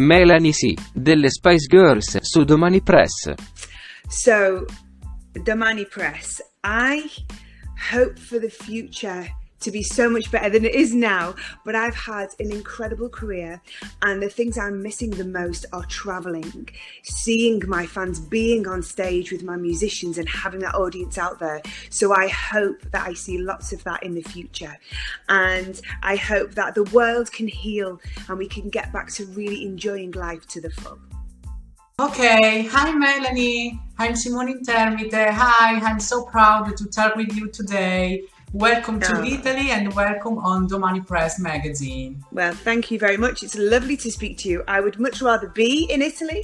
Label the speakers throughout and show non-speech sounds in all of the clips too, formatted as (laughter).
Speaker 1: Melanie C. delle Spice Girls su Domani Press.
Speaker 2: So, Domani Press, I hope for the future to be so much better than it is now. But I've had an incredible career, and the things I'm missing the most are traveling, seeing my fans, being on stage with my musicians, and having that audience out there. So I hope that I see lots of that in the future. And I hope that the world can heal and we can get back to really enjoying life to the full.
Speaker 3: Okay, hi Melanie, I'm Simone Intermite. Hi, I'm so proud to talk with you today. Welcome to oh. Italy and welcome on Domani Press magazine.
Speaker 2: Well, thank you very much. It's lovely to speak to you. I would much rather be in Italy,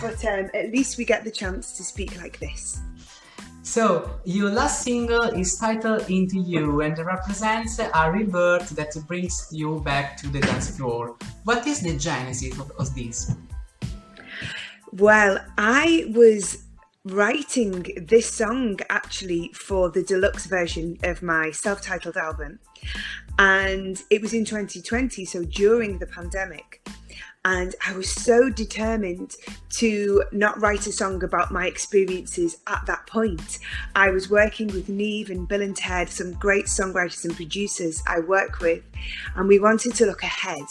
Speaker 2: but um, at least we get the chance to speak like this.
Speaker 3: So, your last single is titled Into You and represents a rebirth that brings you back to the dance floor. What is the genesis of, of this?
Speaker 2: Well, I was writing this song actually for the deluxe version of my self-titled album. And it was in 2020 so during the pandemic. And I was so determined to not write a song about my experiences at that point. I was working with Neve and Billen Ted, some great songwriters and producers I work with, and we wanted to look ahead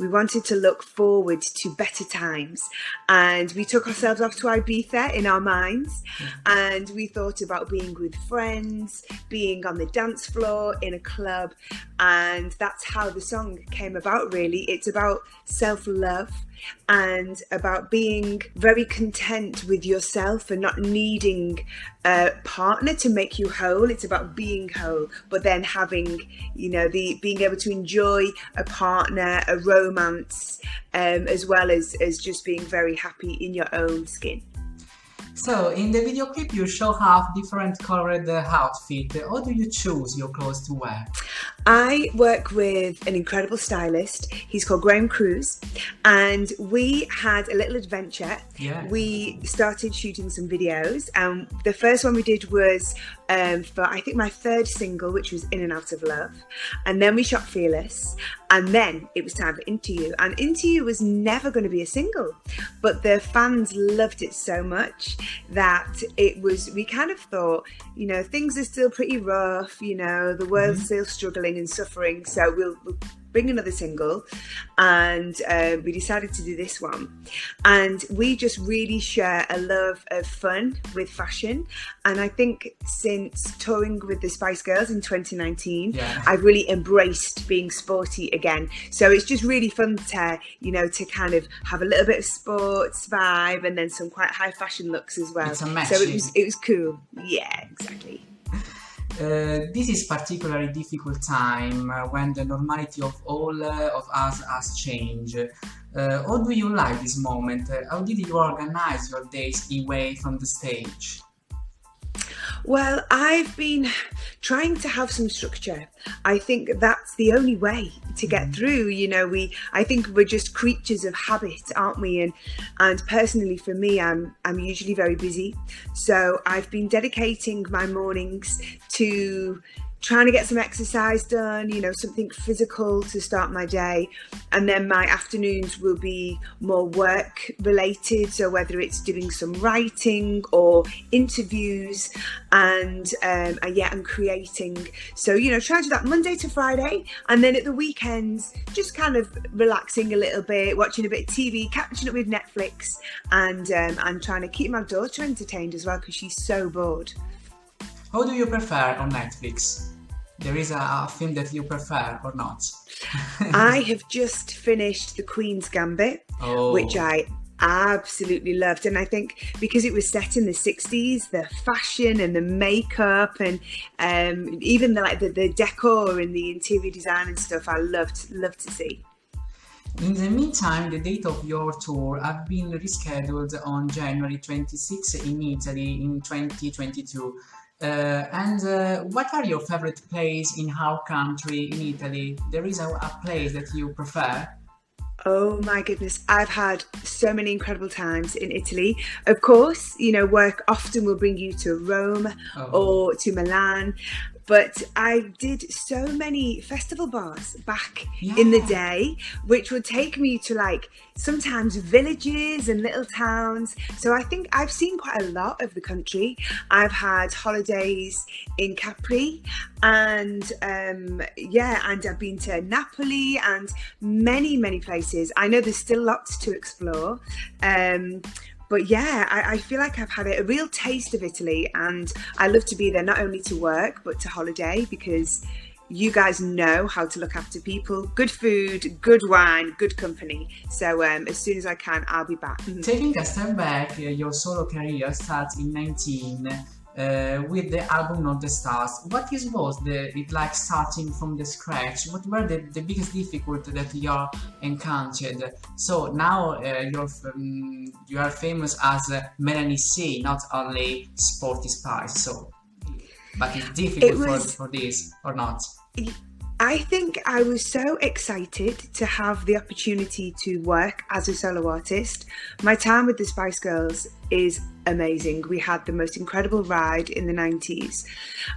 Speaker 2: we wanted to look forward to better times. And we took ourselves off to Ibiza in our minds. And we thought about being with friends, being on the dance floor in a club and that's how the song came about really. It's about self-love and about being very content with yourself and not needing a partner to make you whole. It's about being whole, but then having, you know, the being able to enjoy a partner, a romance, um, as well as as just being very happy in your own skin.
Speaker 3: So, in the video clip, you show half different colored outfit. How do you choose your clothes to wear?
Speaker 2: I work with an incredible stylist. He's called Graham Cruz, and we had a little adventure.
Speaker 3: Yeah.
Speaker 2: We started shooting some videos, and the first one we did was um, for I think my third single, which was In and Out of Love, and then we shot Fearless, and then it was time for Into You, and Into You was never going to be a single, but the fans loved it so much that it was. We kind of thought, you know, things are still pretty rough. You know, the world's mm-hmm. still struggling and suffering, so we'll, we'll bring another single and uh, we decided to do this one. And we just really share a love of fun with fashion. And i think since touring with the spice girls in 2019 yeah. i've really embraced being sporty again. So it's just really fun to you know to kind of have a little bit of sports vibe and then some quite high fashion looks as well.
Speaker 3: So
Speaker 2: it was it was cool. Yeah exactly
Speaker 3: uh, this is particularly difficult time uh, when the normality of all uh, of us has changed. Uh, how do you like this moment? Uh, how did you organize your days away from the stage?
Speaker 2: Well, I've been trying to have some structure. I think that's the only way to get mm. through. You know, we I think we're just creatures of habit, aren't we? And and personally for me, I'm I'm usually very busy. So I've been dedicating my mornings to trying to get some exercise done, you know, something physical to start my day. And then my afternoons will be more work related. So whether it's doing some writing or interviews and, um, and yeah, and creating. So, you know, try to do that Monday to Friday. And then at the weekends, just kind of relaxing a little bit, watching a bit of TV, catching up with Netflix and, um, and trying to keep my daughter entertained as well because she's so bored.
Speaker 3: How do you prefer on Netflix? There is a, a film that you prefer or not? (laughs)
Speaker 2: I have just finished The Queen's Gambit, oh. which I absolutely loved and i think because it was set in the 60s the fashion and the makeup and um, even the like the, the decor and the interior design and stuff i loved loved to see
Speaker 3: in the meantime, the date of your tour have been rescheduled on January 26 in Italy in 2022. Uh, and uh, what are your favorite places in our country, in Italy? There is a, a, place that you prefer?
Speaker 2: Oh my goodness, I've had so many incredible times in Italy. Of course, you know, work often will bring you to Rome oh. or to Milan, but I did so many Festivalbars back yeah. in the day, which would take me to like sometimes villages and little towns. So I think I've seen quite a lot of the country. I've had holidays in Capri and um, yeah, and I've been to Napoli and many, many places. I know there's still lots to explore. Um, but yeah, I, I, feel like I've had a, real taste of Italy, and I love to be there not only to work but to holiday because you guys know how to look after people. Good food, good wine, good company. So um, as soon as I can, I'll be back.
Speaker 3: Taking a step back, your solo career starts in 19 uh, with the album Northern Stars. What is was the it like starting from the scratch? What were the, the biggest difficulty that you encountered? So now uh, you're um, you are famous as uh, Melanie C, not only Sporty Spice. So, but it's difficult it was, for, for this or not?
Speaker 2: I think I was so excited to have the opportunity to work as a solo artist. My time with the Spice Girls is amazing. We had the most incredible ride in the 90s.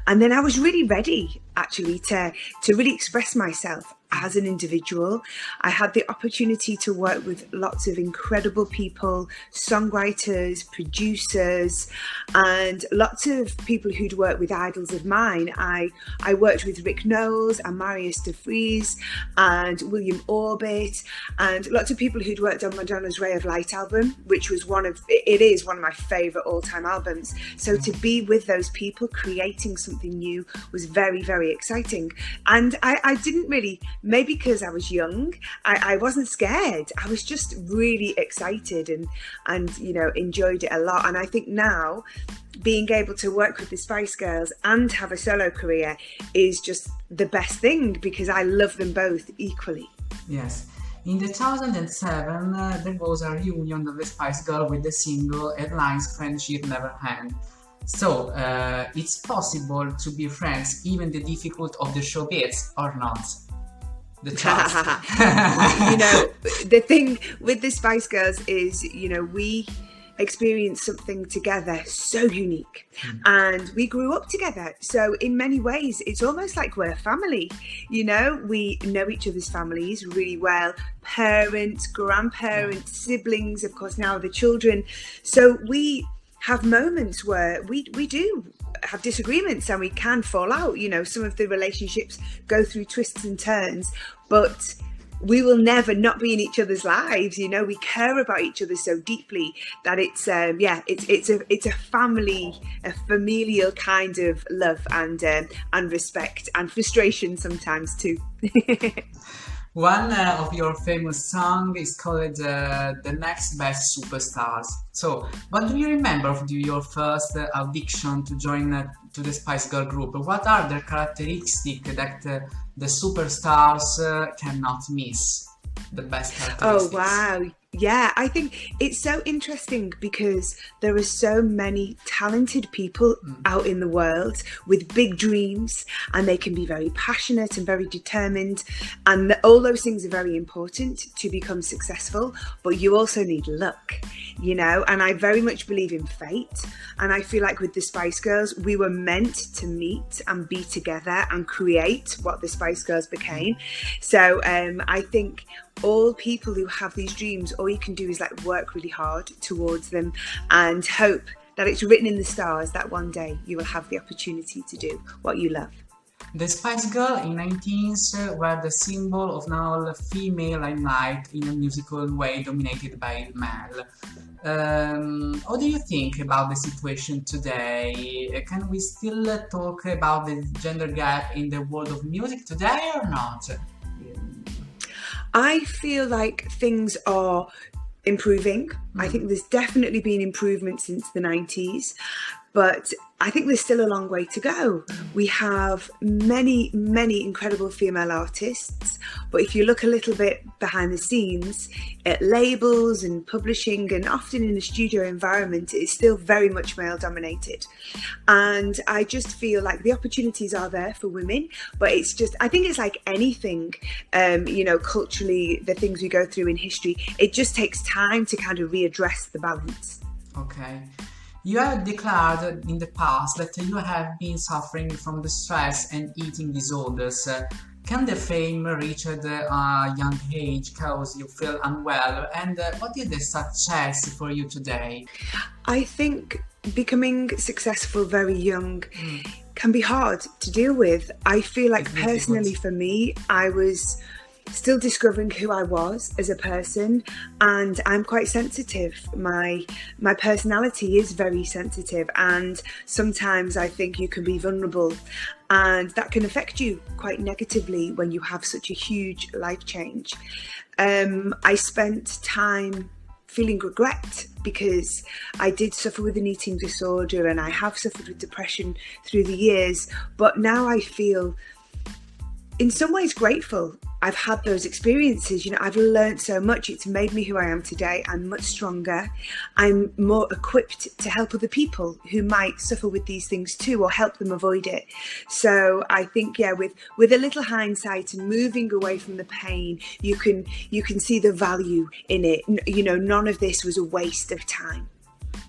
Speaker 2: And then I was really ready actually to to really express myself as an individual. I had the opportunity to work with lots of incredible people, songwriters, producers, and lots of people who'd worked with idols of mine. I, I worked with Rick Nowels and Marius de Vries and William Orbit, and lots of people who'd worked on Madonna's Ray of Light album, which was one of, it is one of my favorite all time albums. So to be with those people creating something new was very, very exciting. And I, I didn't really maybe because I was young, I, I wasn't scared. I was just really excited and and you know enjoyed it a lot. And I think now being able to work with the Spice Girls and have a solo career is just the best thing because I love them both equally.
Speaker 3: Yes. In 2007, uh, there was a reunion of the Spice Girl with the single Headlines Friendship Never End. So, uh, it's possible to be friends even the difficult of the show gets or not
Speaker 2: the (laughs) task. you know, the thing with the Spice Girls is, you know, we experienced something together so unique mm. and we grew up together so in many ways it's almost like we're a family you know we know each other's families really well parents grandparents siblings of course now the children so we have moments where we we do have disagreements and we can fall out. You know, some of the relationships go through twists and turns, but we will never not be in each other's lives you know we care about each other so deeply that it's um yeah it's it's a it's a family a familial kind of love and um, and respect and frustration sometimes too (laughs)
Speaker 3: One uh, of your famous songs is called uh, The Next Best Superstars. So, what do you remember of your first uh, audition to join uh, to the Spice Girl group? What are the characteristics that uh, the superstars uh, cannot miss? The best oh, characteristics.
Speaker 2: Oh, wow. Yeah, I think it's so interesting because there are so many talented people mm. out in the world with big dreams, and they can be very passionate and very determined. And all those things are very important to become successful, but you also need luck, you know. And I very much believe in fate. And I feel like with the Spice Girls, we were meant to meet and be together and create what the Spice Girls became. So um, I think all people who have these dreams, all you can do is like work really hard towards them and hope that it's written in the stars that one day you will have the opportunity to do what you love.
Speaker 3: The Spice Girl in 19s were the symbol of now female limelight in a musical way dominated by male. Um, what do you think about the situation today? Can we still talk about the gender gap in the world of music today or not?
Speaker 2: I feel like things are improving. Mm. I think there's definitely been improvement since the 90s, but I think there's still a long way to go. We have many, many incredible female artists, but if you look a little bit behind the scenes at labels and publishing, and often in a studio environment, it's still very much male dominated. And I just feel like the opportunities are there for women, but it's just, I think it's like anything, um, you know, culturally, the things we go through in history, it just takes time to kind of readdress the balance.
Speaker 3: Okay. You have declared in the past that you have been suffering from the stress and eating disorders. Can the fame reached at a young age cause you feel unwell? And what is the success for you today?
Speaker 2: I think becoming successful very young mm. can be hard to deal with. I feel like personally for me, I was still discovering who I was as a person and I'm quite sensitive. My my personality is very sensitive and sometimes I think you can be vulnerable and that can affect you quite negatively when you have such a huge life change. Um, I spent time feeling regret because I did suffer with an eating disorder and I have suffered with depression through the years but now I feel in some ways grateful I've had those experiences. You know, I've learned so much. It's made me who I am today. I'm much stronger. I'm more equipped to help other people who might suffer with these things too, or help them avoid it. So I think, yeah, with with a little hindsight and moving away from the pain, you can you can see the value in it. You know, none of this was a waste of time.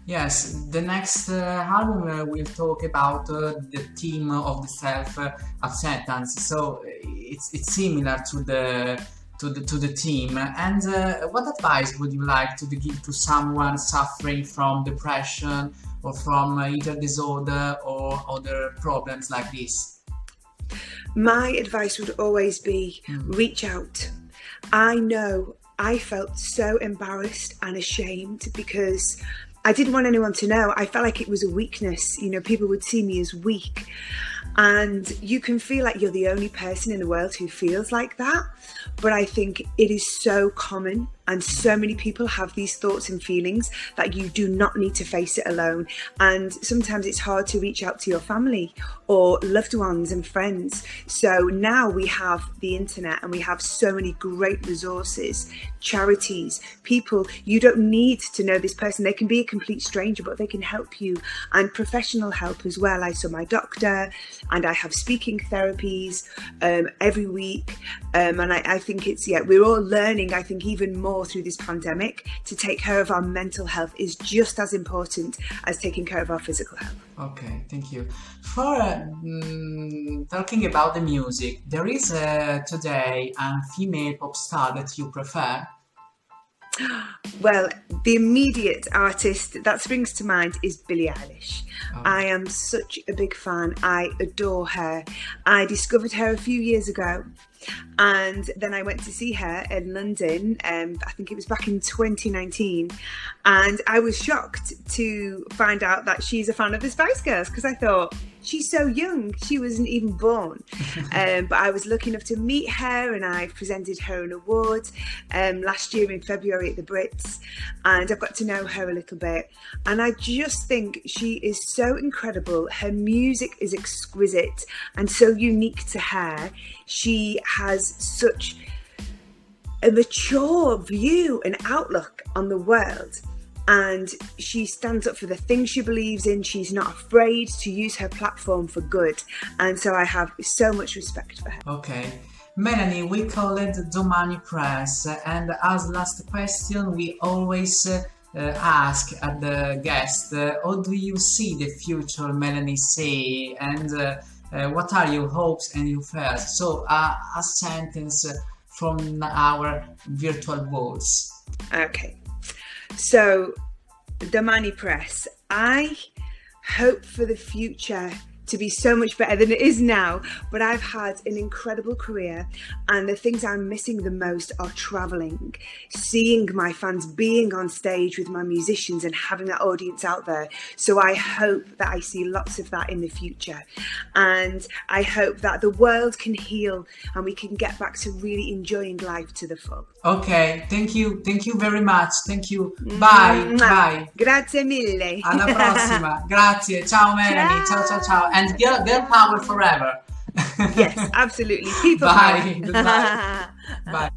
Speaker 3: Yes, the next uh, album uh, will talk about uh, the theme of the self acceptance. So it's it's similar to the to the to the team. And uh, what advice would you like to give to someone suffering from depression or from eating disorder or other problems like this?
Speaker 2: My advice would always be mm. reach out. I know I felt so embarrassed and ashamed because I didn't want anyone to know. I felt like it was a weakness. You know, people would see me as weak. And you can feel like you're the only person in the world who feels like that. But I think it is so common and so many people have these thoughts and feelings that you do not need to face it alone. And sometimes it's hard to reach out to your family or loved ones and friends. So now we have the internet and we have so many great resources, charities, people. You don't need to know this person. They can be a complete stranger, but they can help you and professional help as well. I saw my doctor and I have speaking therapies um, every week. Um, and I, I think it's, yeah, we're all learning, I think, even more more through this pandemic to take care of our mental health is just as important as taking care of our physical health.
Speaker 3: Okay, thank you. For um, talking about the music, there is uh, today a female pop star that you prefer. (gasps)
Speaker 2: Well, the immediate artist that springs to mind is Billie Eilish. Oh. I am such a big fan. I adore her. I discovered her a few years ago and then I went to see her in London. Um, I think it was back in 2019, and I was shocked to find out that she's a fan of the Spice Girls because I thought she's so young. She wasn't even born. (laughs) um, but I was lucky enough to meet her and I presented her an award um, last year in February at the Brits. And I've got to know her a little bit. And I just think she is so incredible. Her music is exquisite and so unique to her. She has such a mature view and outlook on the world and she stands up for the things she believes in. She's not afraid to use her platform for good. And so I have so much respect for her.
Speaker 3: Okay. Melanie, we call it Domani Press. And as last question, we always uh, ask at the guest, uh, how do you see the future, Melanie C? And uh, uh what are your hopes and your fears? So uh, a sentence from our virtual words.
Speaker 2: Okay. So, Domani Press, I hope for the future to be so much better than it is now. But I've had an incredible career, and the things I'm missing the most are traveling, seeing my fans, being on stage with my musicians, and having that audience out there. So I hope that I see lots of that in the future. And I hope that the world can heal and we can get back to really enjoying life to the full.
Speaker 3: Okay, thank you. Thank you very much. Thank you. Bye. Bye.
Speaker 2: Grazie mille.
Speaker 3: Alla prossima. (laughs) Grazie. Ciao Melanie. Ciao ciao ciao and girl, girl power forever.
Speaker 2: yes, absolutely. People (laughs)
Speaker 3: Bye. (laughs) Bye. Bye.